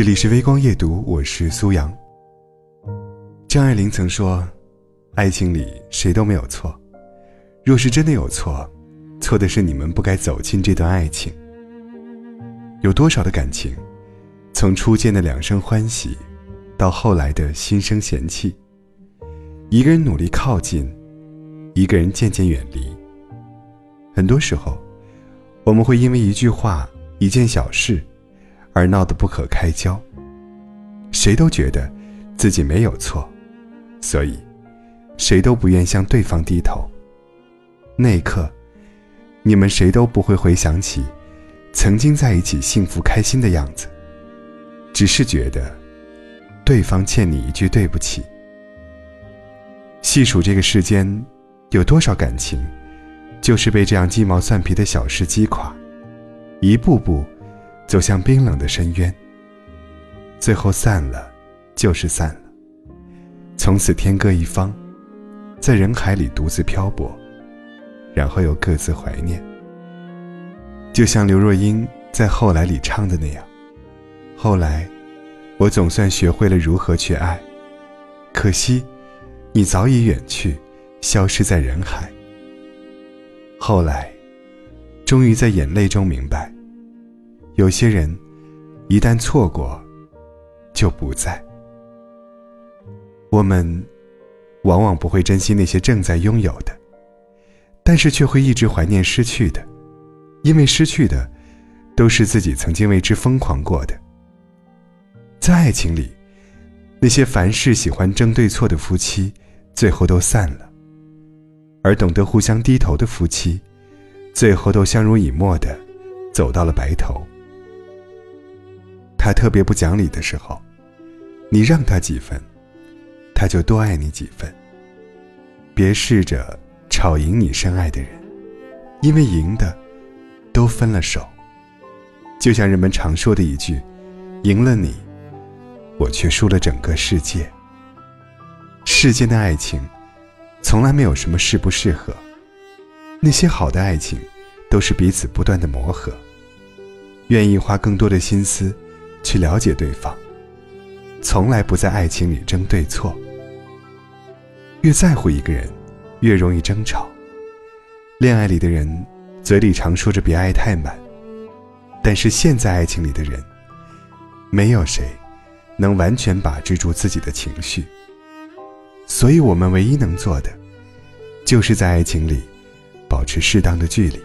这里是微光夜读，我是苏阳。张爱玲曾说：“爱情里谁都没有错，若是真的有错，错的是你们不该走进这段爱情。”有多少的感情，从初见的两声欢喜，到后来的心生嫌弃，一个人努力靠近，一个人渐渐远离。很多时候，我们会因为一句话、一件小事。而闹得不可开交。谁都觉得自己没有错，所以谁都不愿向对方低头。那一刻，你们谁都不会回想起曾经在一起幸福开心的样子，只是觉得对方欠你一句对不起。细数这个世间有多少感情，就是被这样鸡毛蒜皮的小事击垮，一步步。走向冰冷的深渊，最后散了，就是散了。从此天各一方，在人海里独自漂泊，然后又各自怀念。就像刘若英在《后来》里唱的那样：“后来，我总算学会了如何去爱，可惜，你早已远去，消失在人海。后来，终于在眼泪中明白。”有些人，一旦错过，就不在。我们往往不会珍惜那些正在拥有的，但是却会一直怀念失去的，因为失去的都是自己曾经为之疯狂过的。在爱情里，那些凡事喜欢争对错的夫妻，最后都散了；而懂得互相低头的夫妻，最后都相濡以沫的走到了白头。他特别不讲理的时候，你让他几分，他就多爱你几分。别试着吵赢你深爱的人，因为赢的都分了手。就像人们常说的一句：“赢了你，我却输了整个世界。”世间的爱情，从来没有什么适不适合。那些好的爱情，都是彼此不断的磨合，愿意花更多的心思。去了解对方，从来不在爱情里争对错。越在乎一个人，越容易争吵。恋爱里的人嘴里常说着别爱太满，但是现在爱情里的人，没有谁能完全把持住自己的情绪。所以我们唯一能做的，就是在爱情里保持适当的距离，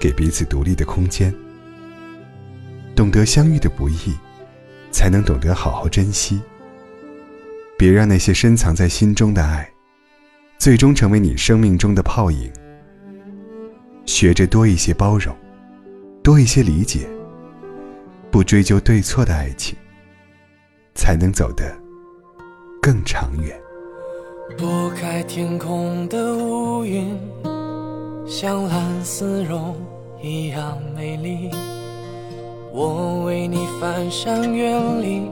给彼此独立的空间。懂得相遇的不易，才能懂得好好珍惜。别让那些深藏在心中的爱，最终成为你生命中的泡影。学着多一些包容，多一些理解，不追究对错的爱情，才能走得更长远。拨开天空的乌云，像蓝丝绒一样美丽。我为你翻山越岭，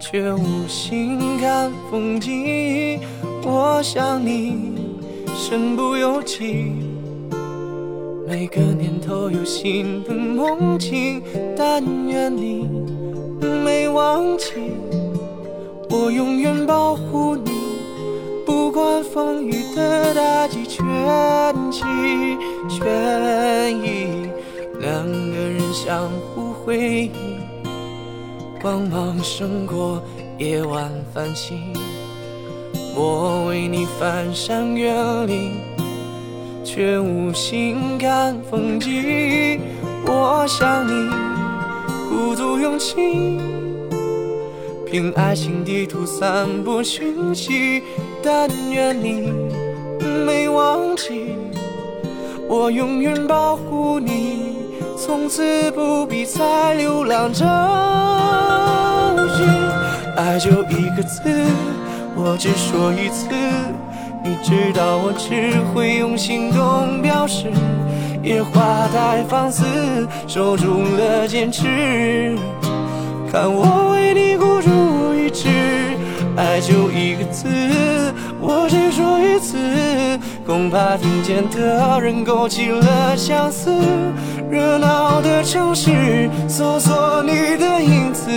却无心看风景。我想你身不由己，每个念头有新的梦境。但愿你没忘记，我永远保护你，不管风雨的打击，全心全。相互回忆，光芒胜过夜晚繁星。我为你翻山越岭，却无心看风景。我想你鼓足勇气，凭爱情地图散播讯息。但愿你没忘记，我永远保护你。从此不必再流浪找寻，爱就一个字，我只说一次。你知道我只会用行动表示，野花太放肆，守住了坚持。看我为你恐怕听见的人勾起了相思。热闹的城市，搜索你的影子，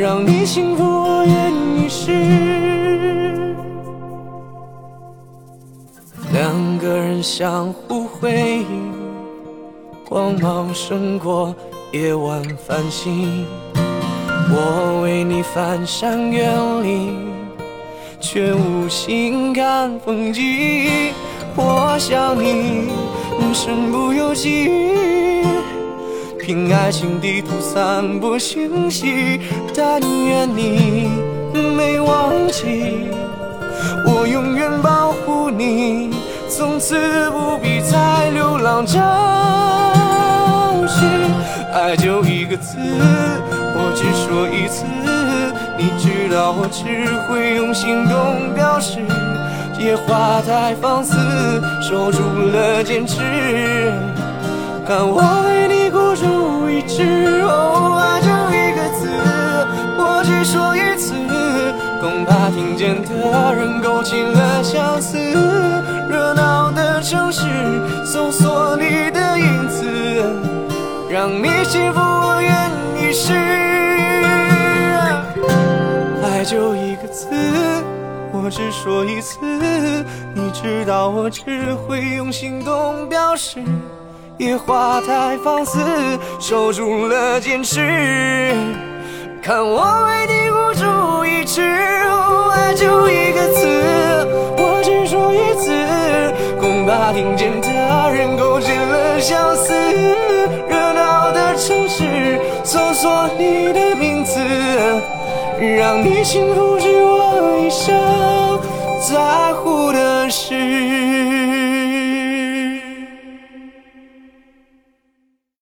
让你幸福，我愿一世。两个人相互辉映，光芒胜过夜晚繁星。我为你翻山越岭，却无心看风景。我想你身不由己，凭爱情地图散播讯息。但愿你没忘记，我永远保护你，从此不必再流浪找寻。爱就一个字。我只说一次，你知道我只会用行动表示。野花太放肆，守住了坚持。看我为你孤注一掷，哦，爱就一个字，我只说一次，恐怕听见的人勾起了相思。热闹的城市，搜索你的影子，让你幸福，我愿意试。就一个字，我只说一次，你知道我只会用行动表示。野花太放肆，守住了坚持。看我为你孤注一掷，爱就一个字，我只说一次，恐怕听见的人勾起了相思。热闹的城市，搜索你的。让你幸福是我一生在乎的事。